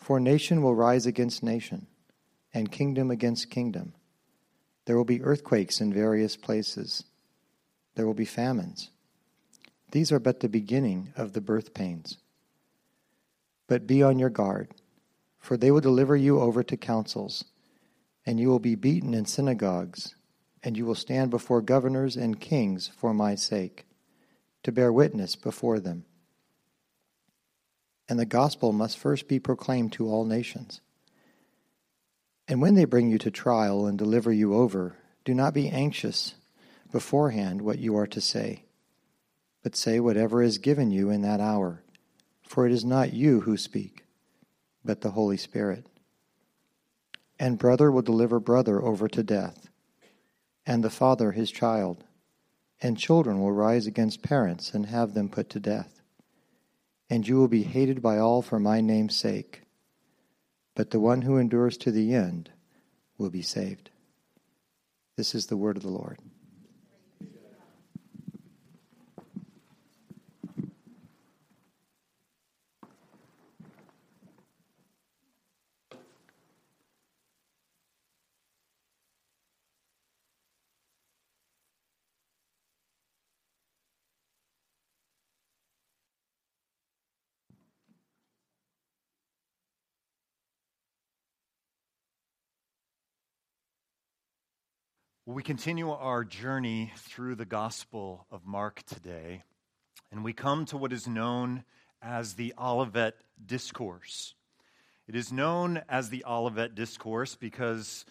For nation will rise against nation, and kingdom against kingdom. There will be earthquakes in various places. There will be famines. These are but the beginning of the birth pains. But be on your guard, for they will deliver you over to councils, and you will be beaten in synagogues, and you will stand before governors and kings for my sake, to bear witness before them and the gospel must first be proclaimed to all nations. And when they bring you to trial and deliver you over, do not be anxious beforehand what you are to say, but say whatever is given you in that hour, for it is not you who speak, but the Holy Spirit. And brother will deliver brother over to death, and the father his child, and children will rise against parents and have them put to death and you will be hated by all for my name's sake. But the one who endures to the end will be saved. This is the word of the Lord. We continue our journey through the Gospel of Mark today, and we come to what is known as the Olivet Discourse. It is known as the Olivet Discourse because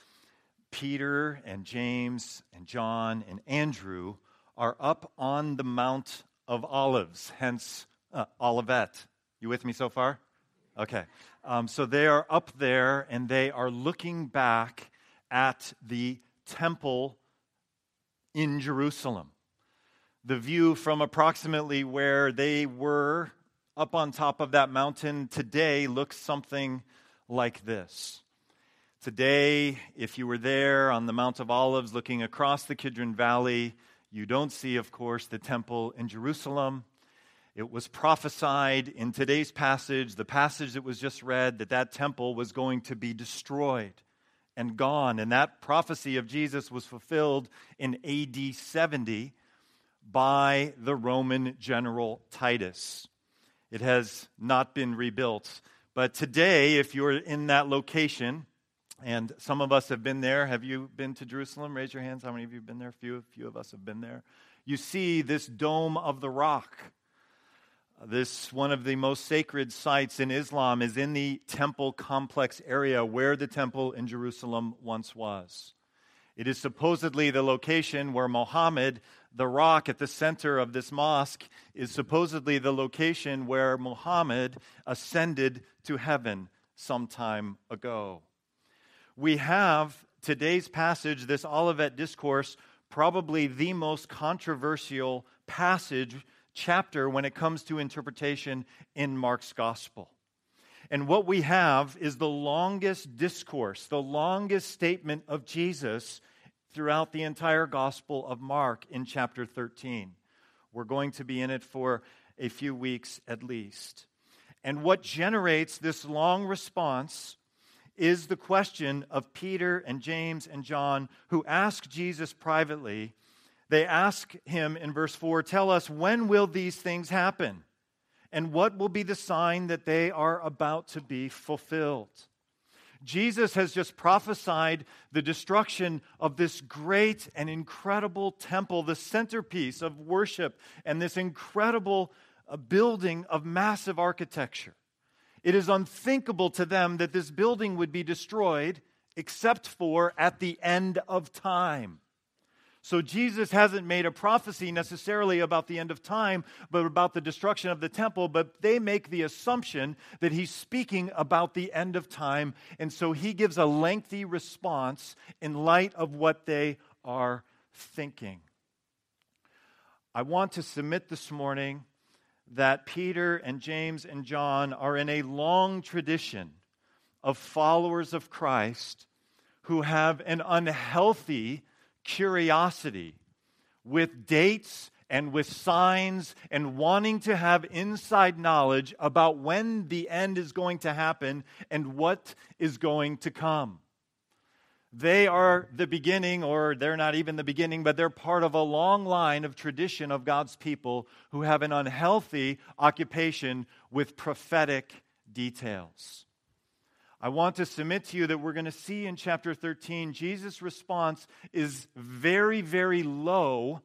Peter and James and John and Andrew are up on the Mount of Olives, hence uh, Olivet. You with me so far? Okay. Um, so they are up there and they are looking back at the temple in Jerusalem. The view from approximately where they were up on top of that mountain today looks something like this. Today, if you were there on the Mount of Olives looking across the Kidron Valley, you don't see, of course, the temple in Jerusalem. It was prophesied in today's passage, the passage that was just read, that that temple was going to be destroyed and gone. And that prophecy of Jesus was fulfilled in AD 70 by the Roman general Titus. It has not been rebuilt. But today, if you're in that location, and some of us have been there. Have you been to Jerusalem? Raise your hands. How many of you have been there? A few, a few of us have been there. You see this dome of the rock this one of the most sacred sites in Islam is in the temple complex area where the temple in Jerusalem once was. It is supposedly the location where Muhammad, the rock at the center of this mosque, is supposedly the location where Muhammad ascended to heaven some time ago. We have today's passage, this Olivet Discourse, probably the most controversial passage chapter when it comes to interpretation in Mark's gospel. And what we have is the longest discourse, the longest statement of Jesus throughout the entire gospel of Mark in chapter 13. We're going to be in it for a few weeks at least. And what generates this long response is the question of Peter and James and John, who ask Jesus privately, they ask him in verse 4 Tell us, when will these things happen? And what will be the sign that they are about to be fulfilled? Jesus has just prophesied the destruction of this great and incredible temple, the centerpiece of worship, and this incredible uh, building of massive architecture. It is unthinkable to them that this building would be destroyed except for at the end of time. So Jesus hasn't made a prophecy necessarily about the end of time, but about the destruction of the temple, but they make the assumption that he's speaking about the end of time, and so he gives a lengthy response in light of what they are thinking. I want to submit this morning that Peter and James and John are in a long tradition of followers of Christ who have an unhealthy curiosity with dates and with signs and wanting to have inside knowledge about when the end is going to happen and what is going to come. They are the beginning, or they're not even the beginning, but they're part of a long line of tradition of God's people who have an unhealthy occupation with prophetic details. I want to submit to you that we're going to see in chapter 13, Jesus' response is very, very low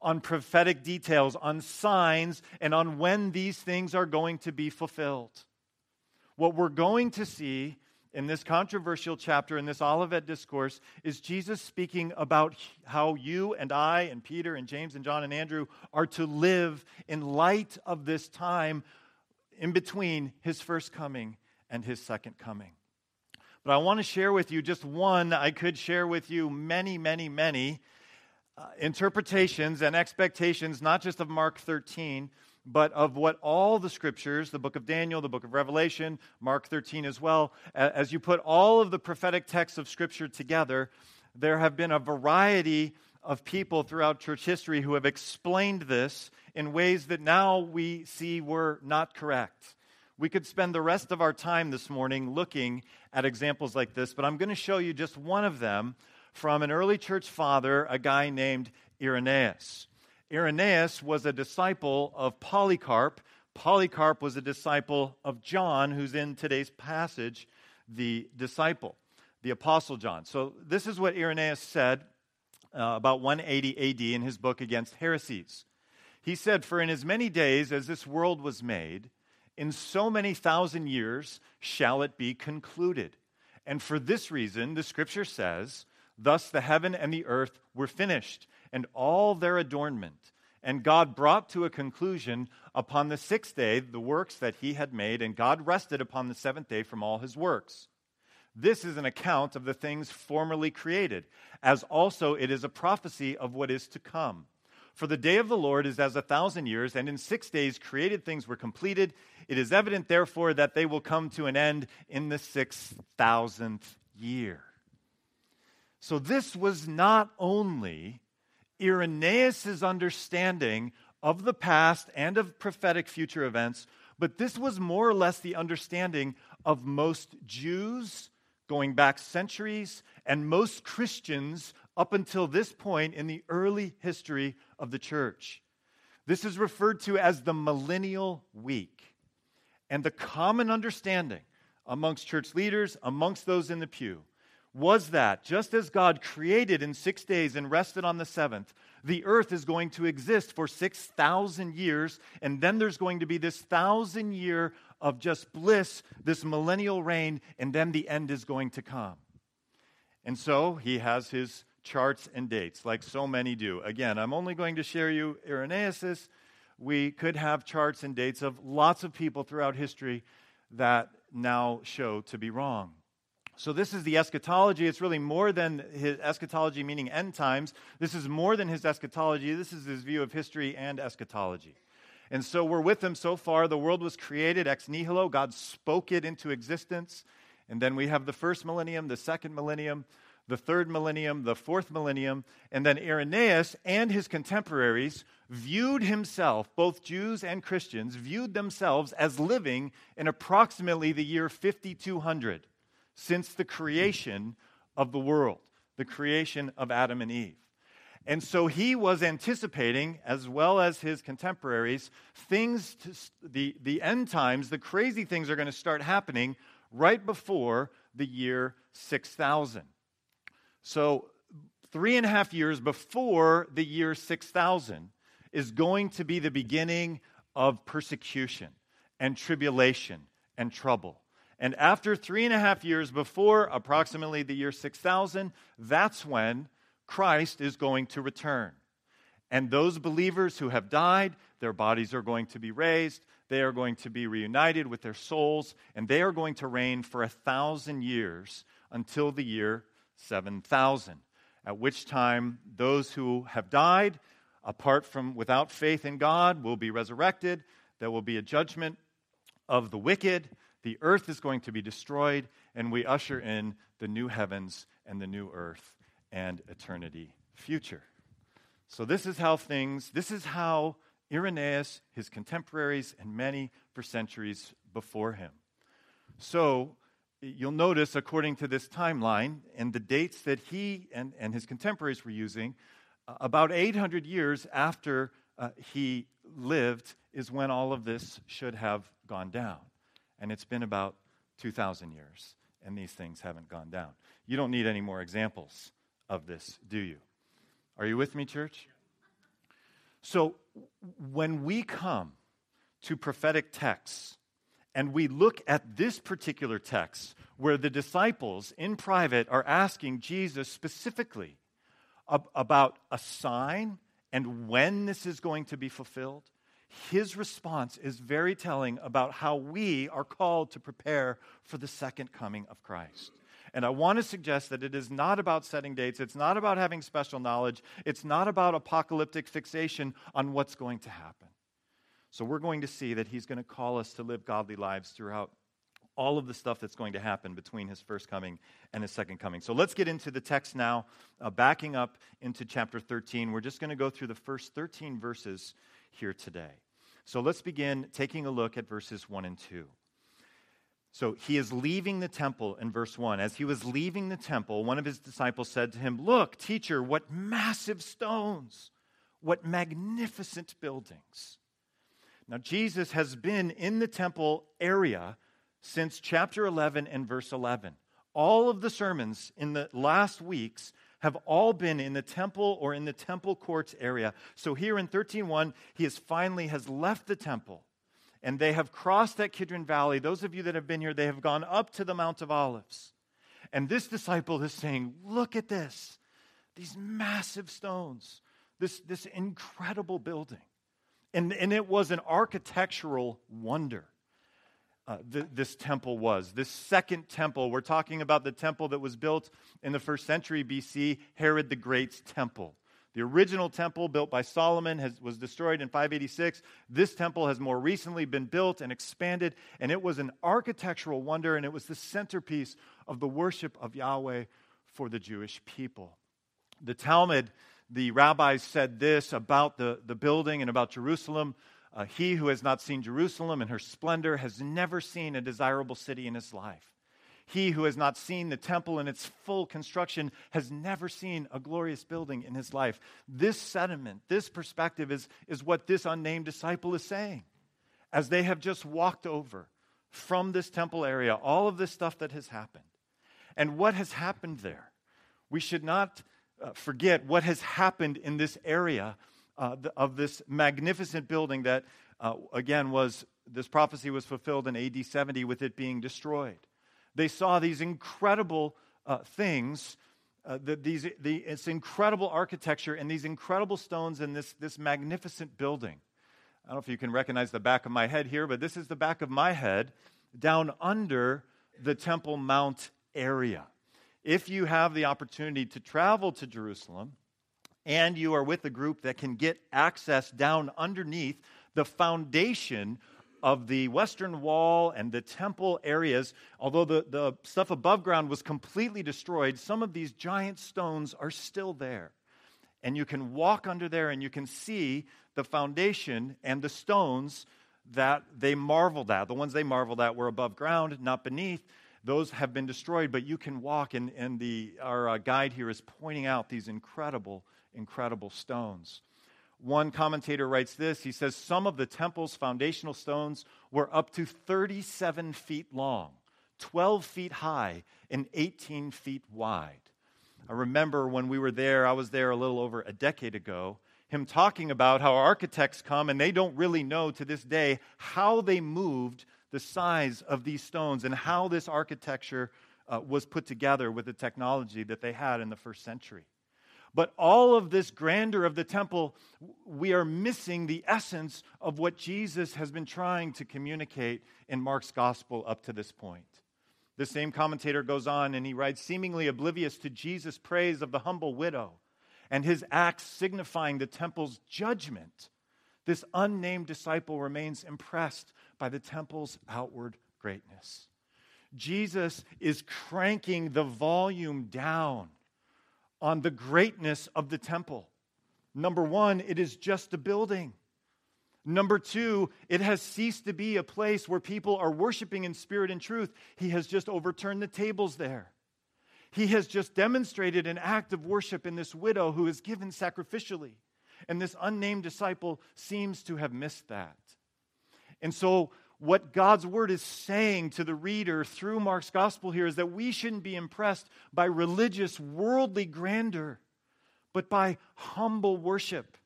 on prophetic details, on signs, and on when these things are going to be fulfilled. What we're going to see in this controversial chapter, in this Olivet discourse, is Jesus speaking about how you and I and Peter and James and John and Andrew are to live in light of this time in between his first coming and his second coming. But I want to share with you just one. I could share with you many, many, many uh, interpretations and expectations, not just of Mark 13, but of what all the scriptures, the book of Daniel, the book of Revelation, Mark 13 as well, as you put all of the prophetic texts of scripture together, there have been a variety of people throughout church history who have explained this in ways that now we see were not correct. We could spend the rest of our time this morning looking at examples like this, but I'm going to show you just one of them from an early church father, a guy named Irenaeus. Irenaeus was a disciple of Polycarp. Polycarp was a disciple of John, who's in today's passage, the disciple, the Apostle John. So, this is what Irenaeus said uh, about 180 AD in his book Against Heresies. He said, For in as many days as this world was made, in so many thousand years shall it be concluded. And for this reason, the scripture says, Thus the heaven and the earth were finished, and all their adornment. And God brought to a conclusion upon the sixth day the works that he had made, and God rested upon the seventh day from all his works. This is an account of the things formerly created, as also it is a prophecy of what is to come. For the day of the Lord is as a thousand years, and in six days created things were completed. It is evident, therefore, that they will come to an end in the six thousandth year. So, this was not only Irenaeus' understanding of the past and of prophetic future events, but this was more or less the understanding of most Jews going back centuries and most Christians up until this point in the early history of the church. This is referred to as the millennial week. And the common understanding amongst church leaders, amongst those in the pew, was that just as God created in six days and rested on the seventh, the earth is going to exist for 6,000 years, and then there's going to be this thousand year of just bliss, this millennial reign, and then the end is going to come. And so he has his charts and dates, like so many do. Again, I'm only going to share you Irenaeus. We could have charts and dates of lots of people throughout history that now show to be wrong. So, this is the eschatology. It's really more than his eschatology, meaning end times. This is more than his eschatology. This is his view of history and eschatology. And so, we're with him so far. The world was created ex nihilo, God spoke it into existence. And then we have the first millennium, the second millennium, the third millennium, the fourth millennium, and then Irenaeus and his contemporaries viewed himself, both Jews and Christians, viewed themselves as living in approximately the year 5200 since the creation of the world, the creation of Adam and Eve. And so he was anticipating, as well as his contemporaries, things, to, the, the end times, the crazy things are going to start happening right before the year 6000. So, three and a half years before the year 6000 is going to be the beginning of persecution and tribulation and trouble. And after three and a half years before approximately the year 6000, that's when Christ is going to return. And those believers who have died, their bodies are going to be raised. They are going to be reunited with their souls, and they are going to reign for a thousand years until the year 7000, at which time those who have died, apart from without faith in God, will be resurrected. There will be a judgment of the wicked. The earth is going to be destroyed, and we usher in the new heavens and the new earth and eternity future. So, this is how things, this is how Irenaeus, his contemporaries, and many for centuries before him. So, you'll notice, according to this timeline and the dates that he and, and his contemporaries were using, uh, about 800 years after uh, he lived is when all of this should have gone down. And it's been about 2,000 years, and these things haven't gone down. You don't need any more examples of this, do you? Are you with me, church? So, when we come to prophetic texts and we look at this particular text where the disciples in private are asking Jesus specifically ab- about a sign and when this is going to be fulfilled, his response is very telling about how we are called to prepare for the second coming of Christ. And I want to suggest that it is not about setting dates. It's not about having special knowledge. It's not about apocalyptic fixation on what's going to happen. So we're going to see that he's going to call us to live godly lives throughout all of the stuff that's going to happen between his first coming and his second coming. So let's get into the text now, uh, backing up into chapter 13. We're just going to go through the first 13 verses here today. So let's begin taking a look at verses 1 and 2. So he is leaving the temple in verse 1. As he was leaving the temple, one of his disciples said to him, Look, teacher, what massive stones, what magnificent buildings. Now, Jesus has been in the temple area since chapter 11 and verse 11. All of the sermons in the last weeks have all been in the temple or in the temple courts area. So here in 13:1, he has finally has left the temple and they have crossed that Kidron Valley. Those of you that have been here, they have gone up to the Mount of Olives. And this disciple is saying, Look at this, these massive stones, this, this incredible building. And, and it was an architectural wonder. Uh, th- this temple was. This second temple, we're talking about the temple that was built in the first century BC, Herod the Great's temple. The original temple built by Solomon has, was destroyed in 586. This temple has more recently been built and expanded, and it was an architectural wonder, and it was the centerpiece of the worship of Yahweh for the Jewish people. The Talmud, the rabbis said this about the, the building and about Jerusalem. Uh, he who has not seen Jerusalem and her splendor has never seen a desirable city in his life. He who has not seen the temple in its full construction has never seen a glorious building in his life. This sentiment, this perspective is, is what this unnamed disciple is saying. As they have just walked over from this temple area, all of this stuff that has happened. And what has happened there? We should not uh, forget what has happened in this area uh, of this magnificent building that, uh, again, was this prophecy was fulfilled in AD 70 with it being destroyed they saw these incredible uh, things, uh, the, these, the, it's incredible architecture and these incredible stones and this, this magnificent building. I don't know if you can recognize the back of my head here, but this is the back of my head down under the Temple Mount area. If you have the opportunity to travel to Jerusalem and you are with a group that can get access down underneath the foundation of the western wall and the temple areas, although the, the stuff above ground was completely destroyed, some of these giant stones are still there. And you can walk under there and you can see the foundation and the stones that they marveled at. The ones they marveled at were above ground, not beneath. Those have been destroyed, but you can walk, and, and the, our uh, guide here is pointing out these incredible, incredible stones. One commentator writes this he says, Some of the temple's foundational stones were up to 37 feet long, 12 feet high and 18 feet wide. I remember when we were there, I was there a little over a decade ago, him talking about how architects come and they don't really know to this day how they moved the size of these stones and how this architecture uh, was put together with the technology that they had in the first century. But all of this grandeur of the temple, we are missing the essence of what Jesus has been trying to communicate in Mark's gospel up to this point. The same commentator goes on and he writes, seemingly oblivious to Jesus' praise of the humble widow and his acts signifying the temple's judgment, this unnamed disciple remains impressed by the temple's outward greatness. Jesus is cranking the volume down on the greatness of the temple. Number one, it is just a building. Number two, it has ceased to be a place where people are worshiping in spirit and truth. He has just overturned the tables there. He has just demonstrated an act of worship in this widow who is given sacrificially. And this unnamed disciple seems to have missed that. And so, what God's word is saying to the reader through Mark's gospel here is that we shouldn't be impressed by religious, worldly grandeur, but by humble worship.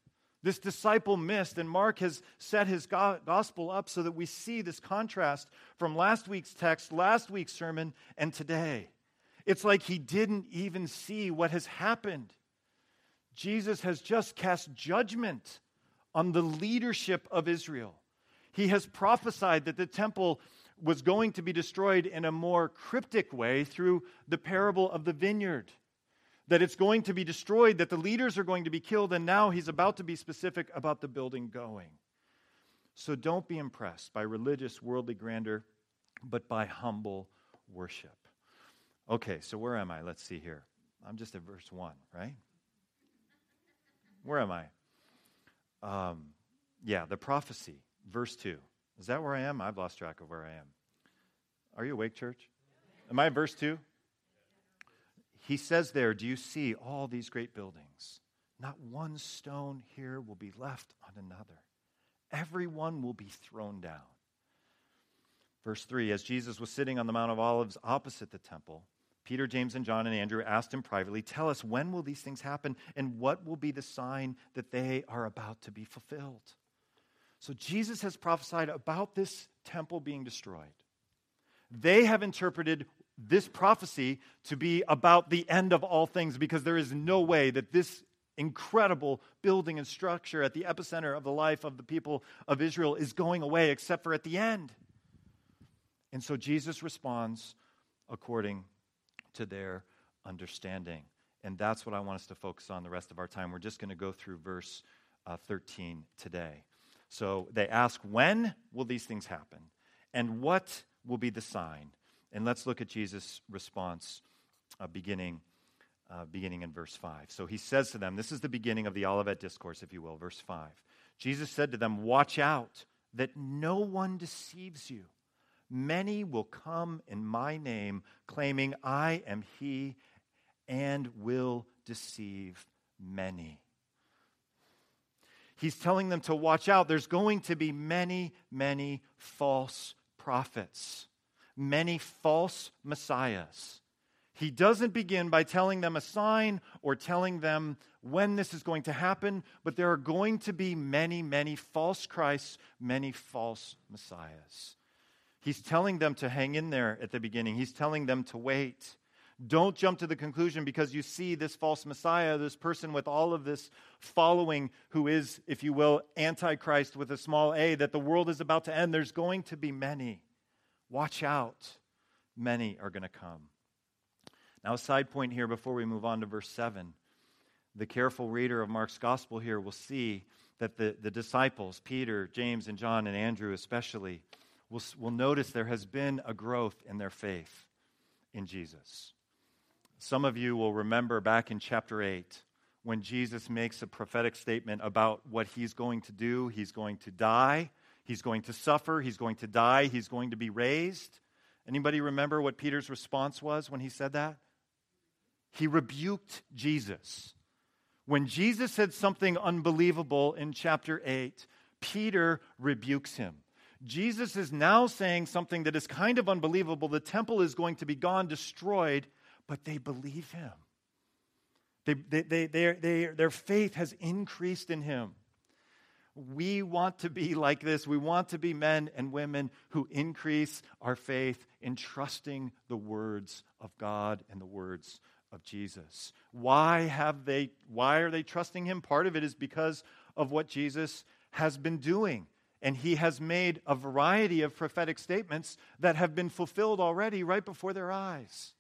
This disciple missed, and Mark has set his gospel up so that we see this contrast from last week's text, last week's sermon, and today. It's like he didn't even see what has happened. Jesus has just cast judgment on the leadership of Israel. He has prophesied that the temple was going to be destroyed in a more cryptic way through the parable of the vineyard. That it's going to be destroyed, that the leaders are going to be killed, and now he's about to be specific about the building going. So don't be impressed by religious, worldly grandeur, but by humble worship. Okay, so where am I? Let's see here. I'm just at verse 1, right? Where am I? Um, yeah, the prophecy. Verse 2. Is that where I am? I've lost track of where I am. Are you awake, church? Am I verse 2? He says there, Do you see all these great buildings? Not one stone here will be left on another. Every one will be thrown down. Verse 3 As Jesus was sitting on the Mount of Olives opposite the temple, Peter, James, and John and Andrew asked him privately, Tell us, when will these things happen, and what will be the sign that they are about to be fulfilled? So Jesus has prophesied about this temple being destroyed. They have interpreted this prophecy to be about the end of all things because there is no way that this incredible building and structure at the epicenter of the life of the people of Israel is going away except for at the end. And so Jesus responds according to their understanding. And that's what I want us to focus on the rest of our time. We're just going to go through verse uh, 13 today. So they ask, When will these things happen? And what will be the sign? And let's look at Jesus' response uh, beginning, uh, beginning in verse 5. So he says to them, This is the beginning of the Olivet Discourse, if you will, verse 5. Jesus said to them, Watch out that no one deceives you. Many will come in my name, claiming, I am he, and will deceive many. He's telling them to watch out. There's going to be many, many false prophets, many false messiahs. He doesn't begin by telling them a sign or telling them when this is going to happen, but there are going to be many, many false Christs, many false messiahs. He's telling them to hang in there at the beginning, he's telling them to wait. Don't jump to the conclusion because you see this false Messiah, this person with all of this following who is, if you will, Antichrist with a small a, that the world is about to end. There's going to be many. Watch out. Many are going to come. Now, a side point here before we move on to verse 7. The careful reader of Mark's gospel here will see that the, the disciples, Peter, James, and John, and Andrew especially, will, will notice there has been a growth in their faith in Jesus. Some of you will remember back in chapter 8 when Jesus makes a prophetic statement about what he's going to do. He's going to die, he's going to suffer, he's going to die, he's going to be raised. Anybody remember what Peter's response was when he said that? He rebuked Jesus. When Jesus said something unbelievable in chapter 8, Peter rebukes him. Jesus is now saying something that is kind of unbelievable. The temple is going to be gone, destroyed, but they believe him. They, they, they, they, they, their faith has increased in him. We want to be like this. We want to be men and women who increase our faith in trusting the words of God and the words of Jesus. Why have they why are they trusting him? Part of it is because of what Jesus has been doing. And he has made a variety of prophetic statements that have been fulfilled already right before their eyes.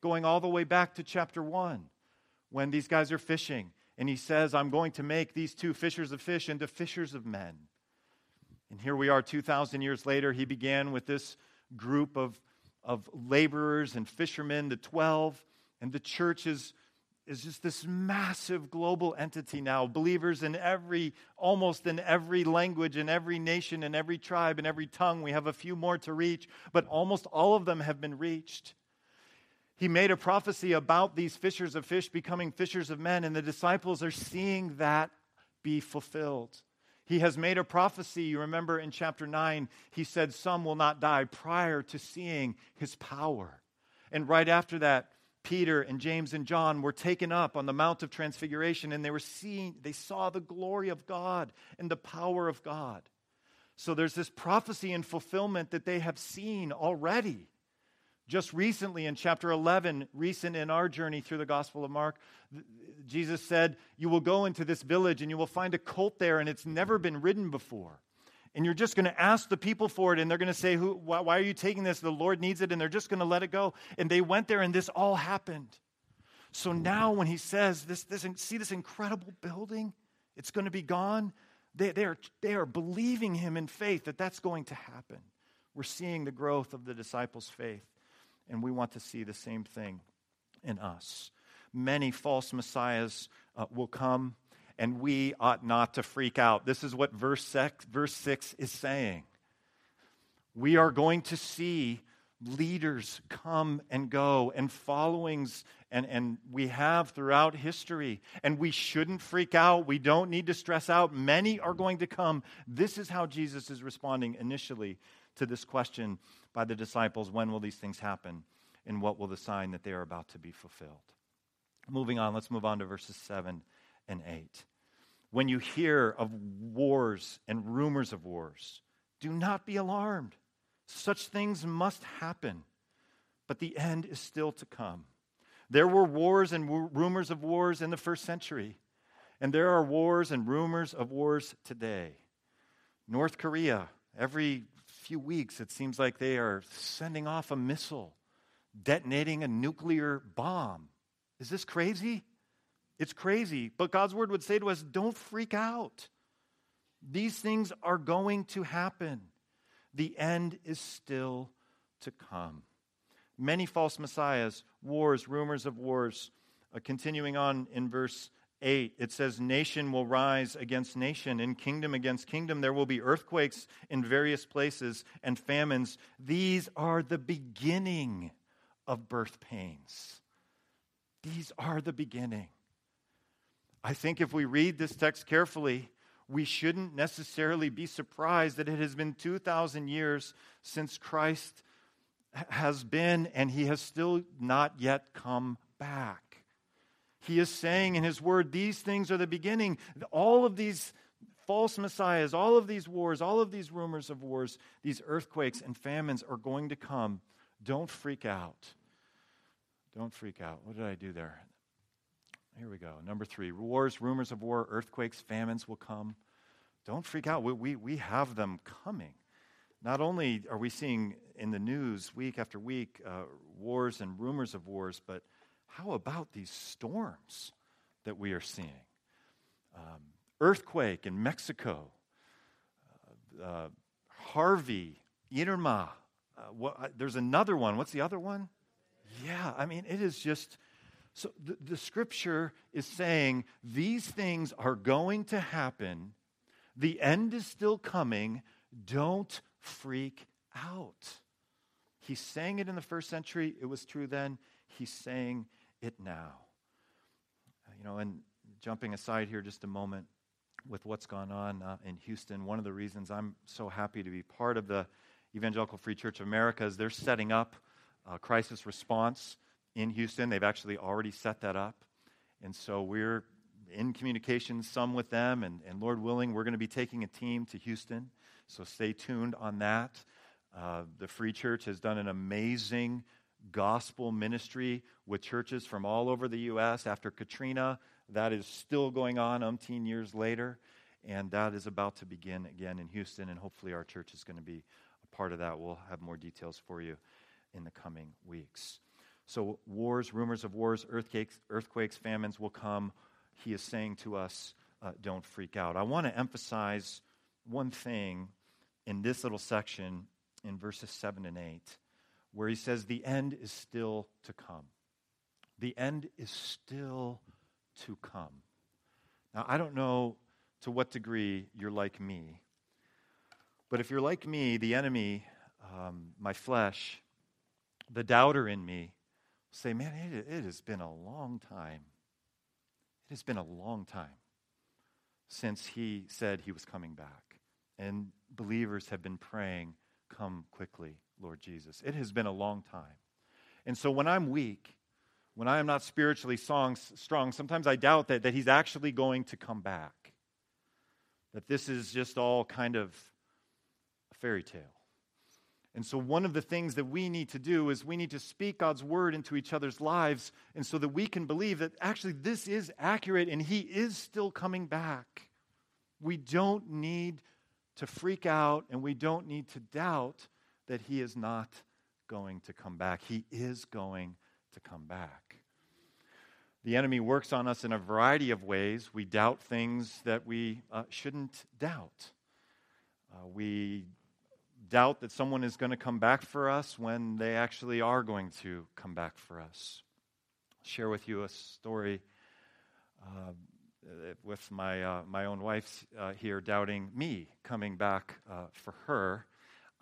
Going all the way back to chapter 1 when these guys are fishing and he says, I'm going to make these two fishers of fish into fishers of men. And here we are 2,000 years later. He began with this group of, of laborers and fishermen, the 12, and the church is, is just this massive global entity now. Believers in every, almost in every language, in every nation, in every tribe, in every tongue. We have a few more to reach, but almost all of them have been reached. He made a prophecy about these fishers of fish becoming fishers of men, and the disciples are seeing that be fulfilled. He has made a prophecy. You remember in chapter 9, he said, Some will not die prior to seeing his power. And right after that, Peter and James and John were taken up on the Mount of Transfiguration and they were seeing, they saw the glory of God and the power of God. So there's this prophecy and fulfillment that they have seen already. Just recently in chapter 11, recent in our journey through the Gospel of Mark, Jesus said, You will go into this village and you will find a colt there, and it's never been ridden before. And you're just going to ask the people for it, and they're going to say, why, why are you taking this? The Lord needs it, and they're just going to let it go. And they went there, and this all happened. So now, when he says, this, this, See this incredible building? It's going to be gone. They, they, are, they are believing him in faith that that's going to happen. We're seeing the growth of the disciples' faith and we want to see the same thing in us. Many false messiahs uh, will come, and we ought not to freak out. This is what verse six, verse 6 is saying. We are going to see leaders come and go, and followings, and, and we have throughout history. And we shouldn't freak out. We don't need to stress out. Many are going to come. This is how Jesus is responding initially to this question by the disciples when will these things happen? And what will the sign that they are about to be fulfilled? Moving on, let's move on to verses 7 and 8. When you hear of wars and rumors of wars, do not be alarmed. Such things must happen, but the end is still to come. There were wars and rumors of wars in the first century, and there are wars and rumors of wars today. North Korea, every few weeks, it seems like they are sending off a missile, detonating a nuclear bomb. Is this crazy? It's crazy. But God's word would say to us don't freak out. These things are going to happen. The end is still to come. Many false messiahs, wars, rumors of wars. Uh, continuing on in verse 8, it says, Nation will rise against nation, and kingdom against kingdom. There will be earthquakes in various places and famines. These are the beginning of birth pains. These are the beginning. I think if we read this text carefully, we shouldn't necessarily be surprised that it has been 2,000 years since Christ has been, and he has still not yet come back. He is saying in his word, these things are the beginning. All of these false messiahs, all of these wars, all of these rumors of wars, these earthquakes and famines are going to come. Don't freak out. Don't freak out. What did I do there? Here we go. Number three wars, rumors of war, earthquakes, famines will come. Don't freak out. We, we, we have them coming. Not only are we seeing in the news week after week uh, wars and rumors of wars, but how about these storms that we are seeing? Um, earthquake in Mexico, uh, uh, Harvey, Irma. Uh, what, there's another one. What's the other one? Yeah, I mean, it is just. So the, the scripture is saying these things are going to happen. The end is still coming. Don't freak out. He's saying it in the first century. It was true then. He's saying it now. You know, and jumping aside here just a moment, with what's gone on uh, in Houston. One of the reasons I'm so happy to be part of the Evangelical Free Church of America is they're setting up a crisis response in Houston. They've actually already set that up. And so we're in communication some with them, and, and Lord willing, we're going to be taking a team to Houston. So stay tuned on that. Uh, the Free Church has done an amazing gospel ministry with churches from all over the U.S. After Katrina, that is still going on umpteen years later, and that is about to begin again in Houston, and hopefully our church is going to be a part of that. We'll have more details for you in the coming weeks. So, wars, rumors of wars, earthquakes, earthquakes famines will come. He is saying to us, uh, don't freak out. I want to emphasize one thing in this little section in verses 7 and 8, where he says, The end is still to come. The end is still to come. Now, I don't know to what degree you're like me, but if you're like me, the enemy, um, my flesh, the doubter in me, say, Man, it, it has been a long time. It has been a long time since he said he was coming back. And believers have been praying, Come quickly, Lord Jesus. It has been a long time. And so when I'm weak, when I am not spiritually strong, sometimes I doubt that, that he's actually going to come back. That this is just all kind of a fairy tale. And so, one of the things that we need to do is we need to speak God's word into each other's lives, and so that we can believe that actually this is accurate and He is still coming back. We don't need to freak out and we don't need to doubt that He is not going to come back. He is going to come back. The enemy works on us in a variety of ways. We doubt things that we uh, shouldn't doubt. Uh, we doubt that someone is going to come back for us when they actually are going to come back for us. I'll share with you a story uh, with my, uh, my own wife uh, here doubting me coming back uh, for her.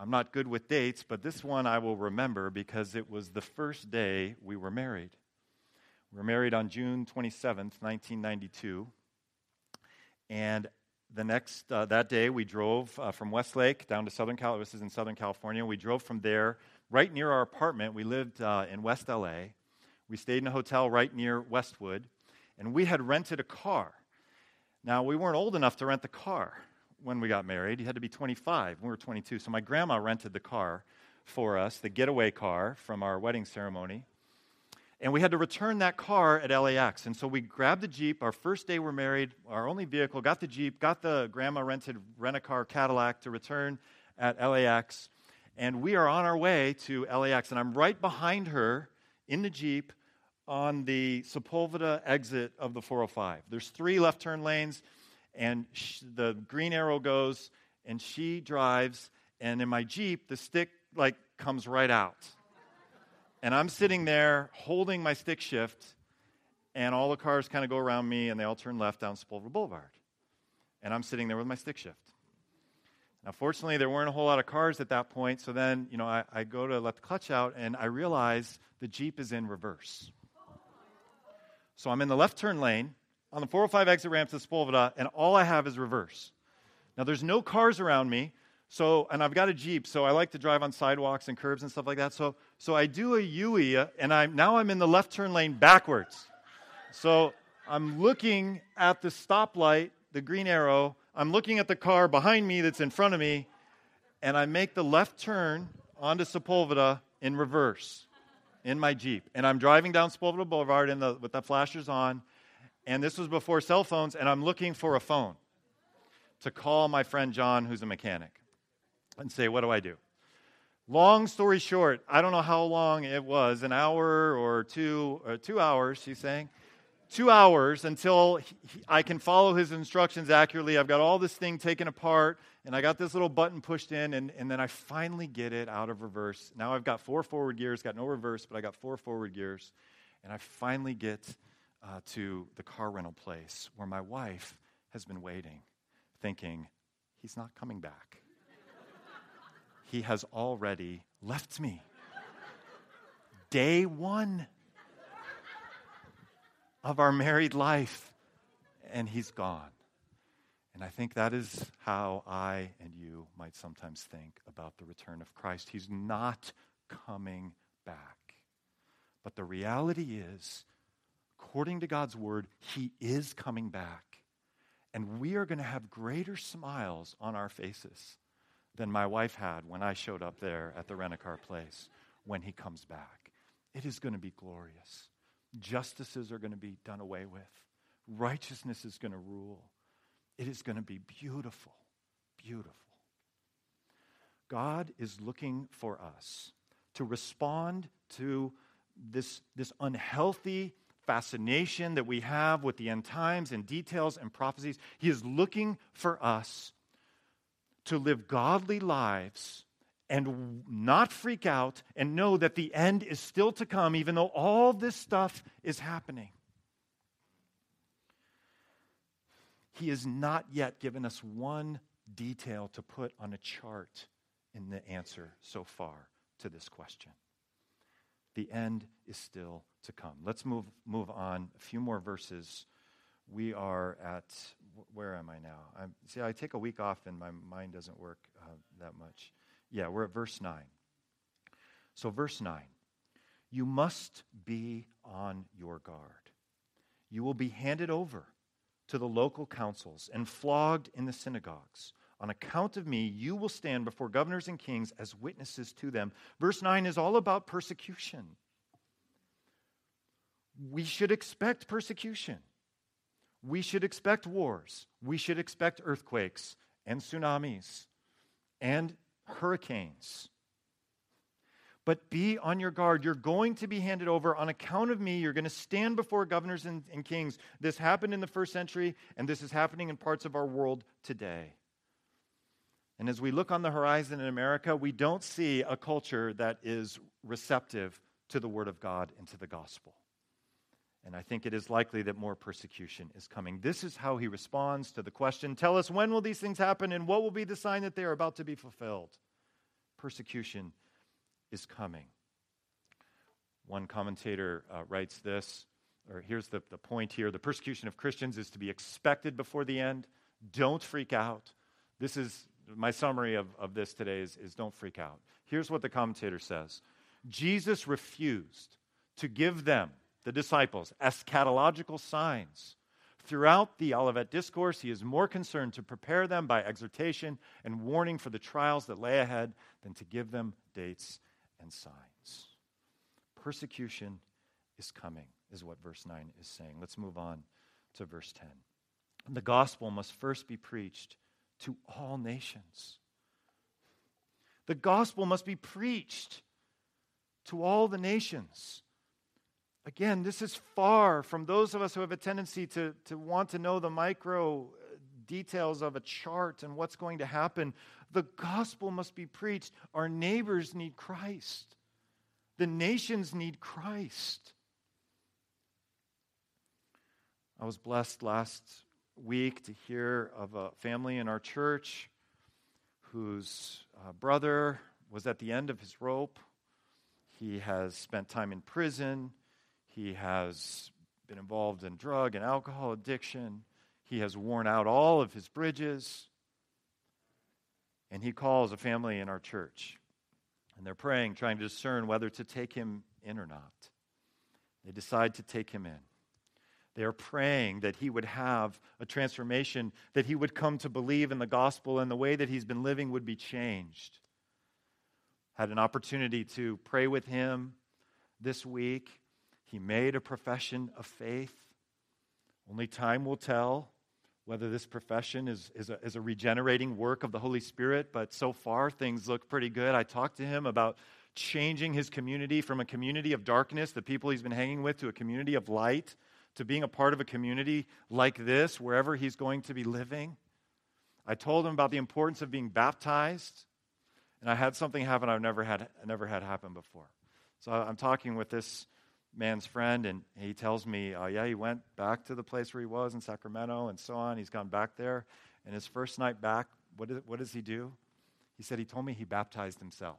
I'm not good with dates, but this one I will remember because it was the first day we were married. We were married on June 27th, 1992. And the next, uh, that day, we drove uh, from Westlake down to Southern California. This is in Southern California. We drove from there right near our apartment. We lived uh, in West LA. We stayed in a hotel right near Westwood. And we had rented a car. Now, we weren't old enough to rent the car when we got married. You had to be 25. We were 22. So my grandma rented the car for us, the getaway car from our wedding ceremony. And we had to return that car at LAX. And so we grabbed the Jeep. Our first day we're married, our only vehicle, got the Jeep, got the grandma rented rent a car Cadillac to return at LAX. And we are on our way to LAX. And I'm right behind her in the Jeep on the Sepulveda exit of the 405. There's three left turn lanes and sh- the green arrow goes, and she drives, and in my Jeep, the stick like comes right out. And I'm sitting there holding my stick shift, and all the cars kind of go around me, and they all turn left down Sepulveda Boulevard. And I'm sitting there with my stick shift. Now, fortunately, there weren't a whole lot of cars at that point, so then, you know, I, I go to let the clutch out, and I realize the Jeep is in reverse. So I'm in the left turn lane, on the 405 exit ramp to Sepulveda, and all I have is reverse. Now, there's no cars around me, so, and I've got a Jeep, so I like to drive on sidewalks and curbs and stuff like that. So, so I do a and I'm, now I'm in the left turn lane backwards. So I'm looking at the stoplight, the green arrow. I'm looking at the car behind me that's in front of me, and I make the left turn onto Sepulveda in reverse in my Jeep. And I'm driving down Sepulveda Boulevard the, with the flashers on, and this was before cell phones, and I'm looking for a phone to call my friend John, who's a mechanic, and say, What do I do? Long story short, I don't know how long it was an hour or two, or two hours, she's saying. Two hours until he, I can follow his instructions accurately. I've got all this thing taken apart, and I got this little button pushed in, and, and then I finally get it out of reverse. Now I've got four forward gears, got no reverse, but I got four forward gears, and I finally get uh, to the car rental place where my wife has been waiting, thinking, he's not coming back. he has already left me. Day one of our married life, and he's gone. And I think that is how I and you might sometimes think about the return of Christ. He's not coming back. But the reality is, according to God's word, He is coming back. And we are going to have greater smiles on our faces than my wife had when I showed up there at the rent a car place when He comes back. It is going to be glorious. Justices are going to be done away with, righteousness is going to rule. It is going to be beautiful, beautiful. God is looking for us to respond to this, this unhealthy fascination that we have with the end times and details and prophecies. He is looking for us to live godly lives and not freak out and know that the end is still to come, even though all this stuff is happening. He has not yet given us one detail to put on a chart in the answer so far to this question. The end is still to come. Let's move, move on a few more verses. We are at, where am I now? I'm, see, I take a week off and my mind doesn't work uh, that much. Yeah, we're at verse 9. So, verse 9 you must be on your guard. You will be handed over to the local councils and flogged in the synagogues. On account of me, you will stand before governors and kings as witnesses to them. Verse 9 is all about persecution. We should expect persecution. We should expect wars. We should expect earthquakes and tsunamis and hurricanes. But be on your guard. You're going to be handed over on account of me. You're going to stand before governors and, and, kings. This happened in the first century, and this is happening in parts of our world today. And as we look on the horizon in America, we don't see a culture that is receptive to the Word of God and to the gospel. And I think it is likely that more persecution is coming. This is how he responds to the question Tell us when will these things happen and what will be the sign that they are about to be fulfilled? Persecution is coming. One commentator uh, writes this, or here's the, the point here the persecution of Christians is to be expected before the end. Don't freak out. This is my summary of, of this today is, is don't freak out. Here's what the commentator says Jesus refused to give them, the disciples, eschatological signs. Throughout the Olivet Discourse, he is more concerned to prepare them by exhortation and warning for the trials that lay ahead than to give them dates and signs. Persecution is coming, is what verse 9 is saying. Let's move on to verse 10. The gospel must first be preached to all nations. The gospel must be preached to all the nations. Again, this is far from those of us who have a tendency to, to want to know the micro uh, details of a chart and what's going to happen. The gospel must be preached. Our neighbors need Christ, the nations need Christ. I was blessed last week to hear of a family in our church whose uh, brother was at the end of his rope. He has spent time in prison. He has been involved in drug and alcohol addiction. He has worn out all of his bridges. And he calls a family in our church. And they're praying, trying to discern whether to take him in or not. They decide to take him in. They are praying that he would have a transformation, that he would come to believe in the gospel, and the way that he's been living would be changed. Had an opportunity to pray with him this week. He made a profession of faith. Only time will tell whether this profession is, is, a, is a regenerating work of the Holy Spirit, but so far things look pretty good. I talked to him about changing his community from a community of darkness, the people he's been hanging with, to a community of light, to being a part of a community like this, wherever he's going to be living. I told him about the importance of being baptized, and I had something happen I've never had, never had happen before. So I'm talking with this man's friend, and he tells me, uh, yeah, he went back to the place where he was in Sacramento and so on. He's gone back there. And his first night back, what, is, what does he do? He said he told me he baptized himself.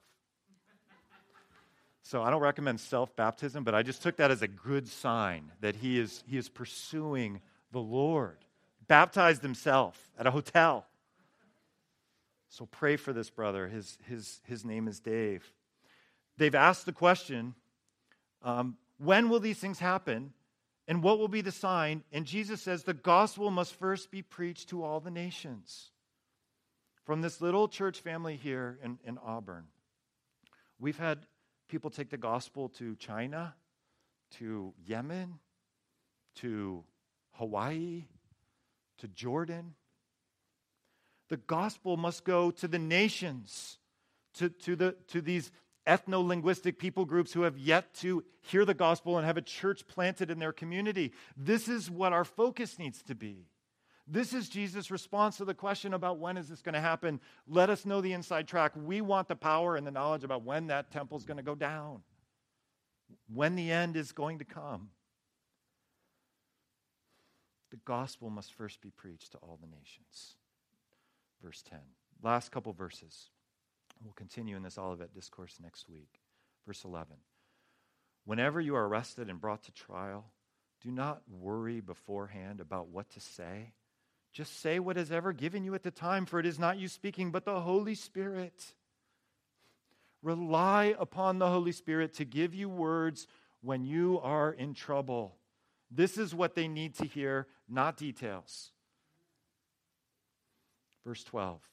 So I don't recommend self baptism, but I just took that as a good sign that he is, he is pursuing the Lord. baptized himself at a hotel. So pray for this brother. His, his, his name is Dave. They've asked the question um, when will these things happen? And what will be the sign? And Jesus says the gospel must first be preached to all the nations. From this little church family here in, in Auburn, we've had people take the gospel to China, to Yemen, to Hawaii, to Jordan. The gospel must go to the nations, to, to, the, to these ethno linguistic people groups who have yet to hear the gospel and have a church planted in their community. This is what our focus needs to be. This is Jesus' response to the question about when is this going to happen. Let us know the inside track. We want the power and the knowledge about when that temple is going to go down, when the end is going to come. The gospel must first be preached to all the nations. Verse 10. Last couple verses. We'll continue in this Olivet discourse next week. Verse 11. Whenever you are arrested and brought to trial, do not worry beforehand about what to say. Just say what is ever given you at the time, for it is not you speaking, but the Holy Spirit. Rely upon the Holy Spirit to give you words when you are in trouble. This is what they need to hear, not details. Verse 12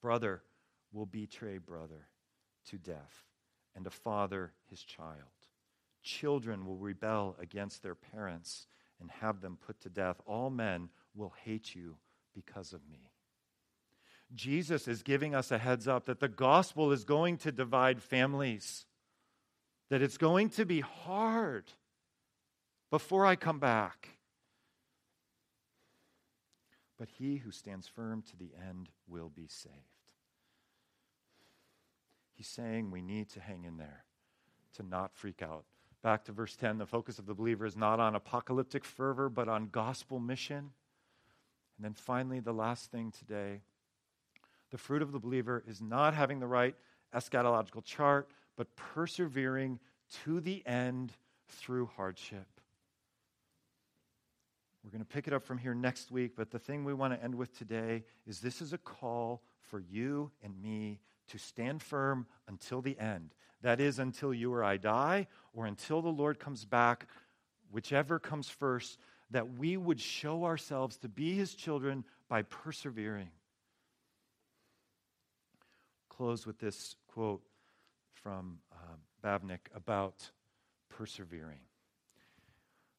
Brother will betray brother to death, and a father his child. Children will rebel against their parents and have them put to death. All men will hate you because of me. Jesus is giving us a heads up that the gospel is going to divide families, that it's going to be hard before I come back. But he who stands firm to the end will be saved. He's saying we need to hang in there, to not freak out. Back to verse 10 the focus of the believer is not on apocalyptic fervor, but on gospel mission. And then finally, the last thing today the fruit of the believer is not having the right eschatological chart, but persevering to the end through hardship. We're going to pick it up from here next week, but the thing we want to end with today is this is a call for you and me to stand firm until the end. That is, until you or I die, or until the Lord comes back, whichever comes first, that we would show ourselves to be his children by persevering. Close with this quote from uh, about persevering,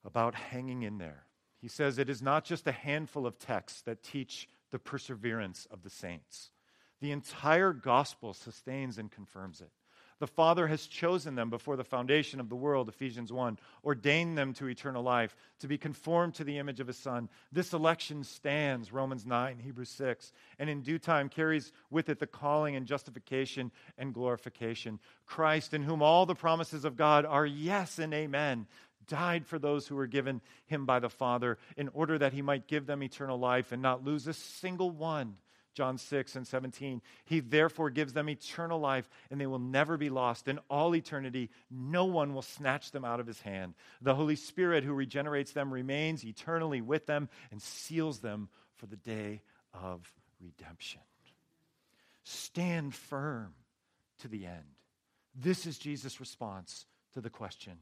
about hanging in there. He says it is not just a handful of texts that teach the perseverance of the saints. The entire gospel sustains and confirms it. The Father has chosen them before the foundation of the world, Ephesians 1, ordained them to eternal life, to be conformed to the image of His Son. This election stands, Romans 9, Hebrews 6, and in due time carries with it the calling and justification and glorification. Christ, in whom all the promises of God are yes and amen, died for those who were given Him by the Father in order that He might give them eternal life and not lose a single one John 6 and 17. He therefore gives them eternal life, and they will never be lost. In all eternity, no one will snatch them out of his hand. The Holy Spirit, who regenerates them, remains eternally with them and seals them for the day of redemption. Stand firm to the end. This is Jesus' response to the question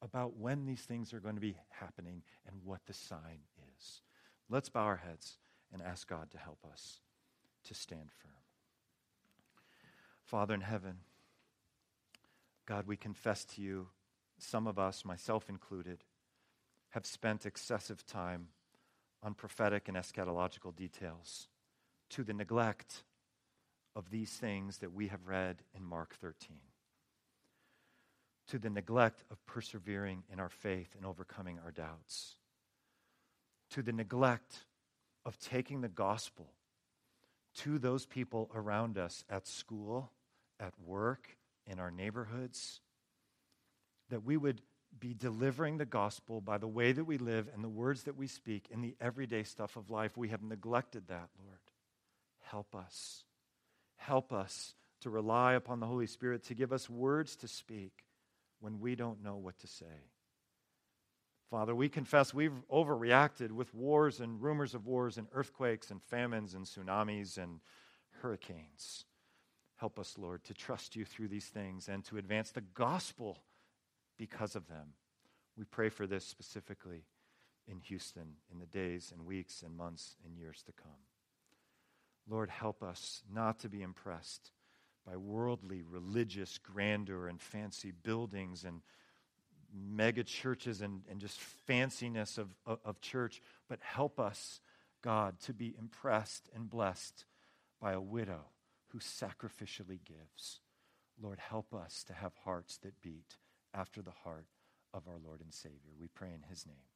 about when these things are going to be happening and what the sign is. Let's bow our heads and ask God to help us to stand firm. Father in heaven, God, we confess to you, some of us, myself included, have spent excessive time on prophetic and eschatological details to the neglect of these things that we have read in Mark 13, to the neglect of persevering in our faith and overcoming our doubts, to the neglect of taking the gospel to those people around us at school, at work, in our neighborhoods, that we would be delivering the gospel by the way that we live and the words that we speak in the everyday stuff of life. We have neglected that, Lord. Help us. Help us to rely upon the Holy Spirit to give us words to speak when we don't know what to say. Father, we confess we've overreacted with wars and rumors of wars and earthquakes and famines and tsunamis and hurricanes. Help us, Lord, to trust you through these things and to advance the gospel because of them. We pray for this specifically in Houston in the days and weeks and months and years to come. Lord, help us not to be impressed by worldly religious grandeur and fancy buildings and mega churches and, and just fanciness of, of, of church, but help us, God, to be impressed and blessed by a widow who sacrificially gives. Lord, help us to have hearts that beat after the heart of our Lord and Savior. We pray in his name.